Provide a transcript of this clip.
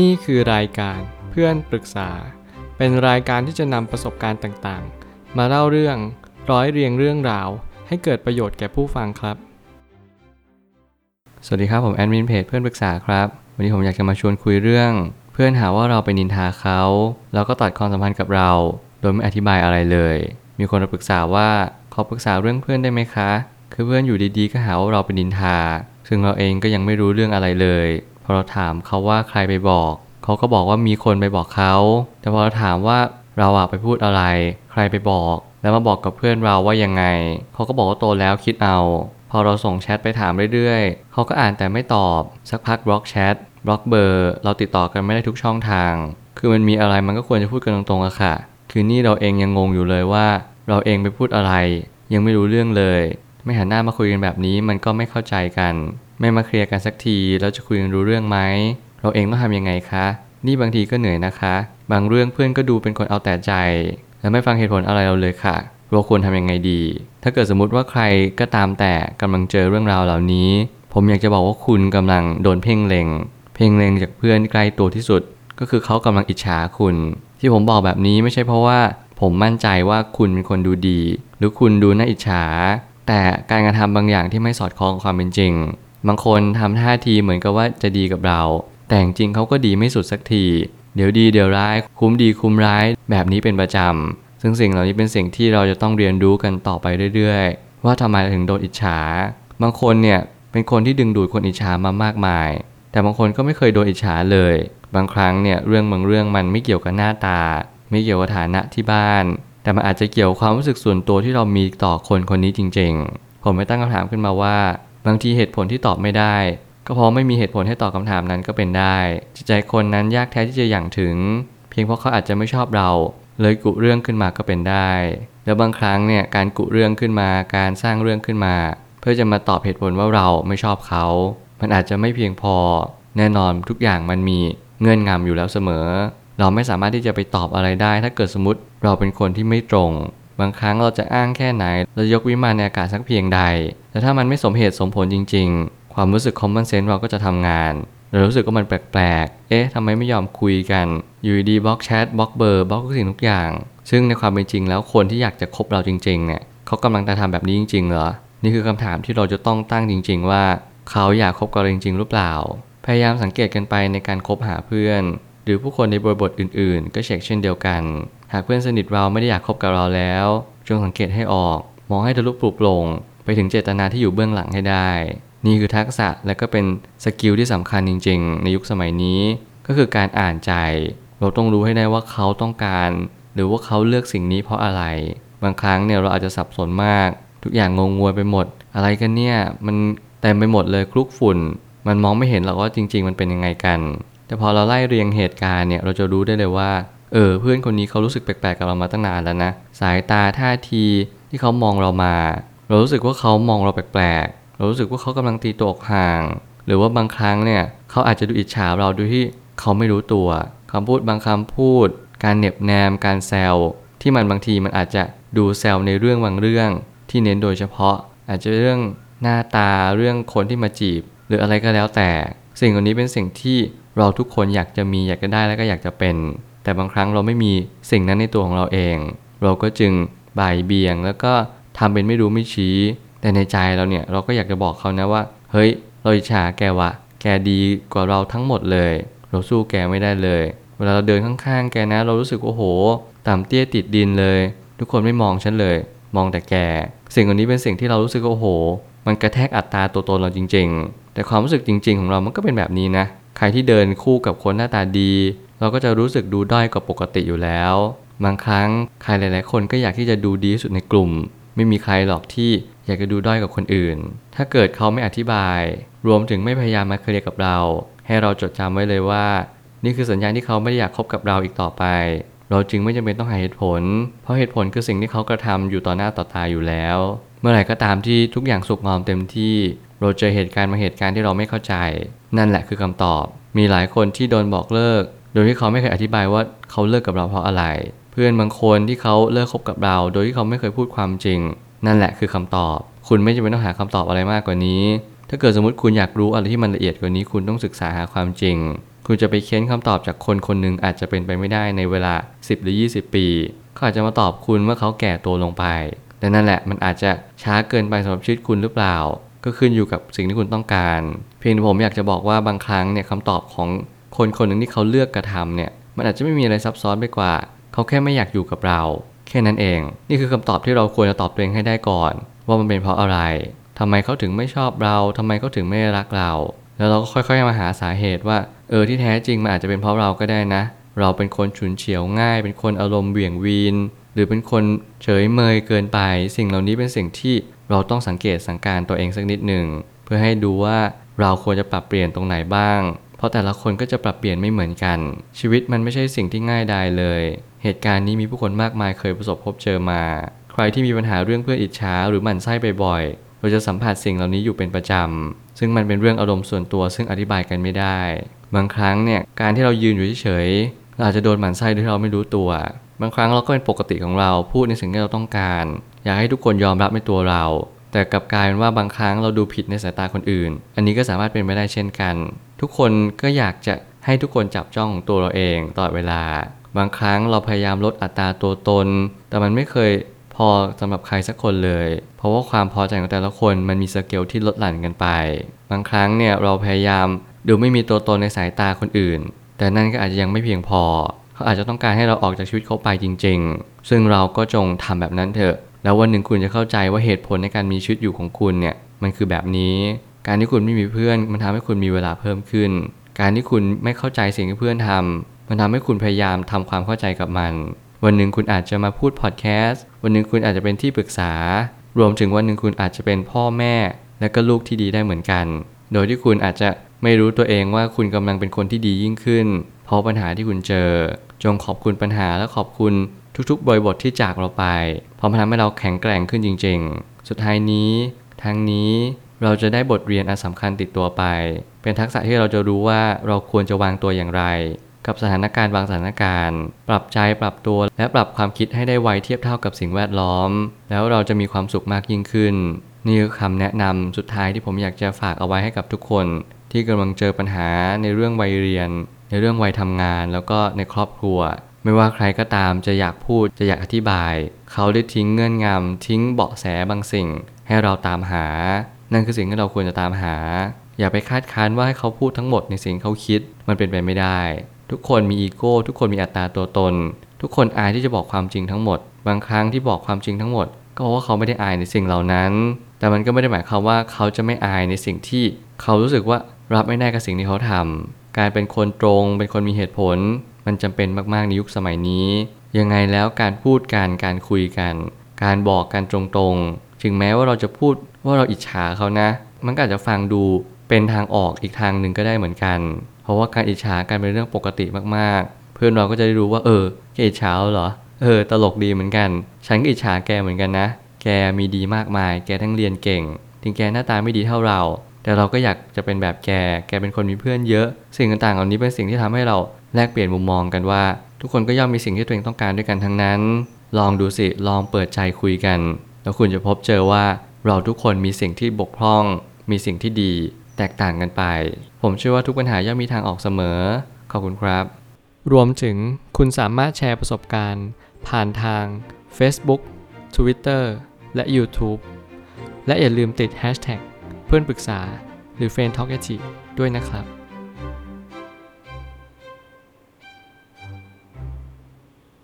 นี่คือรายการเพื่อนปรึกษา เป็นรายการที่จะนำประสบการณ์ต่างๆ มาเล่าเรื่องร้อยเรียงเรื่องราว ให้เกิดประโยชน์แก่ผู้ฟังครับ สวัสดีครับผมแอดมินเพจเพื่อนปรึกษาครับ วันนี้ผมอยากจะมาชวนคุยเรื่อง เพื่อนหาว่าเราไปนินทาเขาแล้วก็ตัดความสัมพันธ์กับเรา โดยไม่อธิบายอะไรเลย มีคนมาปรึกษาว่าขอปรึกษาเรื่องเพื่อนได้ไหมคะ คือเพื่อนอยู่ดีๆก็หาว่าเราเป็นนินทา ซึ่งเราเองก็ยังไม่รู้เรื่องอะไรเลย พอเราถามเขาว่าใครไปบอก เขาก็บอกว่ามีคนไปบอกเขา แต่พอเราถามว่าเราอะไปพูดอะไร ใครไปบอก แล้วมาบอกกับเพื่อนเราว่ายังไง เขาก็บอกว่าโตแล้วคิดเอา พอเราส่งแชทไปถามเรื่อยๆ เขาก็อ่านแต่ไม่ตอบ สักพักบล็อกแชท บล็อกเบอร์ เราติดต่อกันไม่ได้ทุกช่องทาง คือมันมีอะไรมันก็ควรจะพูดกันตรงๆอะค่ะ คือนี่เราเองยังงงอยู่เลยว่า เราเองไปพูดอะไร ยังไม่รู้เรื่องเลย ไม่หันหน้ามาคุยกันแบบนี้มันก็ไม่เข้าใจกัน ไม่มาเคลียร์กันสักทีแล้วจะคุยกันรู้เรื่องไหมเราเองต้องทำยังไงคะ นี่บางทีก็เหนื่อยนะคะ บางเรื่องเพื่อนก็ดูเป็นคนเอาแต่ใจ และไม่ฟังเหตุผลอะไรเราเลยค่ะเราควรทำยังไงดี ถ้าเกิดสมมติว่าใครก็ตามแต่กำลังเจอเรื่องราวเหล่านี้ ผมอยากจะบอกว่าคุณกำลังโดนเพ่งเล็ง เพ่งเล็งจากเพื่อนใกล้ตัวที่สุด ก็คือเขากำลังอิจฉาคุณ ที่ผมบอกแบบนี้ไม่ใช่เพราะว่า ผมมั่นใจว่าคุณเป็นคนดูดี หรือคุณดูน่าอิจฉา แต่การกระทำบางอย่างที่ไม่สอดคล้องกับความเป็นจริง บางคนทำท่าทีเหมือนกับว่าจะดีกับเรา แต่จริงเขาก็ดีไม่สุดสักที เดี๋ยวดีเดี๋ยวร้าย คุ้มดีคุ้มร้ายแบบนี้เป็นประจำซึ่งสิ่งเหล่านี้เป็นสิ่งที่เราจะต้องเรียนรู้กันต่อไปเรื่อยๆ ว่าทำไมถึงโดนอิจฉา บางคนเนี่ยเป็นคนที่ดึงดูดคนอิจฉามามากมาย แต่บางคนก็ไม่เคยโดนอิจฉาเลย บางครั้งเนี่ยเรื่องบางเรื่องมันไม่เกี่ยวกับหน้าตา ไม่เกี่ยวกับฐานะที่บ้าน แต่มันอาจจะเกี่ยวกับความรู้สึกส่วนตัวที่เรามีต่อคนคนนี้จริง ๆ ผมไม่ตั้งคำถามขึ้นมาว่า บางทีเหตุผลที่ตอบไม่ได้ ก็เพราะไม่มีเหตุผลให้ตอบคำถามนั้นก็เป็นได้ จิตใจคนนั้นยากแท้ที่จะอย่างถึง เพียงเพราะเขาอาจจะไม่ชอบเรา เลยกุเรื่องขึ้นมาก็เป็นได้ แล้วบางครั้งเนี่ยการกุเรื่องขึ้นมาการสร้างเรื่องขึ้นมา เพื่อจะมาตอบเหตุผลว่าเราไม่ชอบเขา มันอาจจะไม่เพียงพอ แน่นอนทุกอย่างมันมีเงื่อนงำอยู่แล้วเสมอ เราไม่สามารถที่จะไปตอบอะไรได้ ถ้าเกิดสมมติเราเป็นคนที่ไม่ตรง บางครั้งเราจะอ้างแค่ไหน เรายกวิมานในอากาศสักเพียงใด แต่ถ้ามันไม่สมเหตุสมผลจริง ๆ ความรู้สึก common sense เราก็จะทำงาน เรารู้สึกว่ามันแปลกๆ เอ๊ะทำไมไม่ยอมคุยกัน อยู่ดีบล็อกแชทบล็อกเบอร์บล็อกทุกสิ่งทุกอย่าง ซึ่งในความเป็นจริงแล้วคนที่อยากจะคบเราจริงๆ เนี่ยเขากำลังจะทำแบบนี้จริงๆ เหรอ นี่คือคำถามที่เราจะต้องตั้งจริง ๆ ว่า เขาอยากคบกับเราจริง ๆ หรือเปล่า พยายามสังเกตกันไปในการคบหาเพื่อน หรือผู้คนในบริบทอื่นๆ ก็เช็คเช่นเดียวกัน หากเพื่อนสนิทเราไม่ได้อยากคบกับเราแล้ว จงสังเกตให้ออก มองให้ทะลุปรุโปร่งไปถึงเจตนาที่อยู่เบื้องหลังให้ได้ นี่คือทักษะและก็เป็น skill ที่สำคัญจริง ๆ ในยุคสมัยนี้ ก็คือการอ่านใจ เราต้องรู้ให้ได้ว่าเขาต้องการ หรือว่าเขาเลือกสิ่งนี้เพราะอะไร บางครั้งเนี่ยเราอาจจะสับสนมาก ทุกอย่างงงงวยไปหมด อะไรกันเนี่ยมันเต็มไปหมดเลยคลุกฝุ่น มันมองไม่เห็นหรอกว่าจริง ๆ มันเป็นยังไงกัน แต่พอเราไล่เรียงเหตุการณ์เนี่ยเราจะรู้ได้เลยว่า เออเพื่อนคนนี้เขารู้สึกแปลกๆกับเรามาตั้งนานแล้วนะ สายตาท่าทีที่เขามองเรามา เรารู้สึกว่าเขามองเราแปลกๆ เรารู้สึกว่าเขากำลังตีตัวออกห่าง หรือว่าบางครั้งเนี่ยเขาอาจจะดูอิจฉาเราโดยที่เขาไม่รู้ตัวคำพูดบางคำพูด การเหน็บแนม การแซวที่มันบางทีมันอาจจะดูแซวในเรื่องบางเรื่อง ที่เน้นโดยเฉพาะ อาจจะเรื่องหน้าตาเรื่องคนที่มาจีบ หรืออะไรก็แล้วแต่ สิ่งเหล่านี้เป็นสิ่งที่ เราทุกคนอยากจะมีอยากจะได้แล้วก็อยากจะเป็น แต่บางครั้งเราไม่มีสิ่งนั้นในตัวของเราเอง เราก็จึงบ่ายเบี่ยง แล้วก็ทำเป็นไม่รู้ไม่ชี้ แต่ในใจเราเนี่ยเราก็อยากจะบอกเขานะว่า เฮ้ย เราอิจฉาแกวะ แกดีกว่าเราทั้งหมดเลย เราสู้แกไม่ได้เลย เวลาเราเดินข้างๆ แกนะ เรารู้สึกว่าโห ต่ำเตี้ยติดดินเลย ทุกคนไม่มองฉันเลย มองแต่แก สิ่งเหล่านี้เป็นสิ่งที่เรารู้สึกว่าโห มันกระแทกอัตราตัวตนเราจริง ๆ แต่ความรู้สึกจริง ๆ ของเรามันก็เป็นแบบนี้นะ ใครที่เดินคู่กับคนหน้าตาดี เราก็จะรู้สึกดูด้อยกว่าปกติอยู่แล้ว บางครั้งใครหลาย ๆ คนก็อยากที่จะดูดีที่สุดในกลุ่ม ไม่มีใครหรอกที่อยากจะดูด้อยกับคนอื่น ถ้าเกิดเขาไม่อธิบาย รวมถึงไม่พยายามมาเคลียร์กับเรา ให้เราจดจำไว้เลยว่า นี่คือสัญญาณที่เขาไม่ได้อยากคบกับเราอีกต่อไปเราจึงไม่จำเป็นต้องหาเหตุผล เพราะเหตุผลคือสิ่งที่เขากระทำอยู่ต่อหน้าต่อตาอยู่แล้ว เมื่อไหร่ก็ตามที่ทุกอย่างสุกงอมเต็มที่ เราเจอเหตุการณ์มาเหตุการณ์ที่เราไม่เข้าใจ นั่นแหละคือคำตอบ มีหลายคนที่โดนบอกเลิก โดยที่เขาไม่เคยอธิบายว่าเขาเลิกกับเราเพราะอะไร เพื่อนบางคนที่เขาเลิกคบกับเรา โดยที่เขาไม่เคยพูดความจริง นั่นแหละคือคำตอบ คุณไม่จำเป็นต้องหาคำตอบอะไรมากกว่านี้ ถ้าเกิดสมมติคุณอยากรู้อะไรที่มันละเอียดกว่านี้คุณต้องศึกษาหาความจริง คุณจะไปเค้นคำตอบจากคนคนหนึ่งอาจจะเป็นไปไม่ได้ในเวลา 10 หรือ 20 ปีเขาอาจจะมาตอบคุณเมื่อเขาแก่ตัวลงไปแต่นั่นแหละมันอาจจะช้าเกินไปสำหรับชีวิตคุณหรือเปล่า ก็ขึ้นอยู่กับสิ่งที่คุณต้องการ เพียงผมอยากจะบอกว่าบางครั้งเนี่ยคำตอบของคนคนหนึ่งที่เขาเลือกกระทำเนี่ยมันอาจจะไม่มีอะไรซับซ้อนไปกว่า เขาแค่ไม่อยากอยู่กับเรา แค่นั้นเอง นี่คือคำตอบที่เราควรจะตอบตัวเองให้ได้ก่อน ว่ามันเป็นเพราะอะไรทำไมเขาถึงไม่ชอบเราทำไมเขาถึงไม่รักเรา แล้วเราก็ค่อยๆมาหาสาเหตุว่า เออที่แท้จริงมันอาจจะเป็นเพราะเราก็ได้นะ เราเป็นคนฉุนเฉียวง่าย เป็นคนอารมณ์เบี่ยงวีนหรือเป็นคนเฉยเมยเกินไป สิ่งเหล่านี้เป็นสิ่งที่ เราต้องสังเกตสังการตัวเองสักนิดหนึ่ง เพื่อให้ดูว่าเราควรจะปรับเปลี่ยนตรงไหนบ้าง เพราะแต่ละคนก็จะปรับเปลี่ยนไม่เหมือนกัน ชีวิตมันไม่ใช่สิ่งที่ง่ายดายเลย เหตุการณ์นี้มีผู้คนมากมายเคยประสบพบเจอมา ใครที่มีปัญหาเรื่องเพื่ออิจฉาหรือหมั่นไส้บ่อยๆเราจะสัมผัสสิ่งเหล่านี้อยู่เป็นประจำซึ่งมันเป็นเรื่องอารมณ์ส่วนตัวซึ่งอธิบายกันไม่ได้ บางครั้งเนี่ยการที่เรายืนอยู่เฉยๆเราอาจจะโดนหมั่นไส้โดยที่เราไม่รู้ตัว บางครั้งเราก็เป็นปกติของเราพูดในสิ่งที่เราต้องการ อยากให้ทุกคนยอมรับในตัวเรา แต่กลับกลายเป็นว่าบางครั้งเราดูผิดในสายตาคนอื่น อันนี้ก็สามารถเป็นไปได้เช่นกัน ทุกคนก็อยากจะให้ทุกคนจับจ้องของตัวเราเองตลอดเวลา บางครั้งเราพยายามลดอัตราตัวตน แต่มันไม่เคยพอสำหรับใครสักคนเลย เพราะว่าความพอใจของแต่ละคนมันมีสเกลที่ลดหลั่นกันไป บางครั้งเนี่ยเราพยายามดูไม่มีตัวตนในสายตาคนอื่น แต่นั่นก็อาจจะยังไม่เพียงพอ เขาอาจจะต้องการให้เราออกจากชีวิตเขาไปจริง ๆ ซึ่งเราก็จงทำแบบนั้นเถอะ แล้ววันหนึ่งคุณจะเข้าใจว่าเหตุผลในการมีชีวิตอยู่ของคุณเนี่ยมันคือแบบนี้ การที่คุณไม่มีเพื่อน มันทำให้คุณมีเวลาเพิ่มขึ้น การที่คุณไม่เข้าใจสิ่งที่เพื่อนทำมันทำให้คุณพยายามทำความเข้าใจกับมัน วันหนึ่งคุณอาจจะมาพูดพอดแคสต์วันหนึ่งคุณอาจจะเป็นที่ปรึกษา รวมถึงวันหนึ่งคุณอาจจะเป็นพ่อแม่ และก็ลูกที่ดีได้เหมือนกัน โดยที่คุณอาจจะไม่รู้ตัวเองว่าคุณกำลังเป็นคนที่ดียิ่งขึ้น เพราะปัญหาที่คุณเจอ จงขอบคุณปัญหาและขอบคุณ ทุกๆบริบทที่จากเราไปพราะมันทำให้เราแข็งแกร่งขึ้นจริง ๆ สุดท้ายนี้ ทั้งนี้เราจะได้บทเรียนอันสำคัญติดตัวไป เป็นทักษะที่เราจะรู้ว่าเราควรจะวางตัวอย่างไร กับสถานการณ์บางสถานการณ์ ปรับใจปรับตัวและปรับความคิดให้ได้ไวเทียบเท่ากับสิ่งแวดล้อม แล้วเราจะมีความสุขมากยิ่งขึ้น นี่คือคำแนะนำสุดท้ายที่ผมอยากจะฝากเอาไว้ให้กับทุกคน ที่กำลังเจอปัญหาในเรื่องวัยเรียน ในเรื่องวัยทำงาน แล้วก็ในครอบครัว ไม่ว่าใครก็ตามจะอยากพูดจะอยากอธิบาย เขาได้ทิ้งเงื่อนงำทิ้งเบาะแสบางสิ่ง ให้เราตามหา นั่นคือสิ่งที่เราควรจะตามหา อย่าไปคาดคั้นว่าให้เขาพูดทั้งหมดในสิ่งเขาคิด มันเป็นไปไม่ได้ ทุกคนมีอีโก้ ทุกคนมีอัตราตัวตน ทุกคนอายที่จะบอกความจริงทั้งหมด บางครั้งที่บอกความจริงทั้งหมด ก็เพราะว่าเขาไม่ได้อายในสิ่งเหล่านั้น แต่มันก็ไม่ได้หมายความว่าเขาจะไม่อายในสิ่งที่ เขารู้สึกว่ารับไม่ได้กับสิ่งที่เขาทำการเป็นคนตรง เป็นคนมีเหตุผล มันจำเป็นมากๆในยุคสมัยนี้ ยังไงแล้วการพูดกันการคุยกัน การบอกกันตรงๆ ถึงแม้ว่าเราจะพูดว่าเราอิจฉาเขานะ มันก็อาจจะฟังดูเป็นทางออกอีกทางหนึ่งก็ได้เหมือนกัน เพราะว่าการอิจฉากันเป็นเรื่องปกติมากๆ เพื่อนเราก็จะได้รู้ว่าเออแกอิจฉาเหรอ เออ ตลกดีเหมือนกัน ฉันก็อิจฉาแกเหมือนกันนะ แกมีดีมากมาย แกทั้งเรียนเก่ง ถึงแกหน้าตาไม่ดีเท่าเรา แต่เราก็อยากจะเป็นแบบแก แกเป็นคนมีเพื่อนเยอะ สิ่งต่างๆเหล่านี้เป็นสิ่งที่ทำให้เรา แลกเปลี่ยนมุมมองกันว่า ทุกคนก็ย่อมมีสิ่งที่ตัวเองต้องการด้วยกันทั้งนั้น ลองดูสิลองเปิดใจคุยกัน แล้วคุณจะพบเจอว่าเราทุกคนมีสิ่งที่บกพร่อง มีสิ่งที่ดี แตกต่างกันไป ผมเชื่อว่าทุกปัญหาย่อมมีทางออกเสมอ ขอบคุณครับ รวมถึงคุณสามารถแชร์ประสบการณ์ ผ่านทาง Facebook Twitter และ YouTube และอย่าลืมติด Hashtag เพื่อนปรึกษาหรือ f r ร e n d Talk ด้วยนะครับ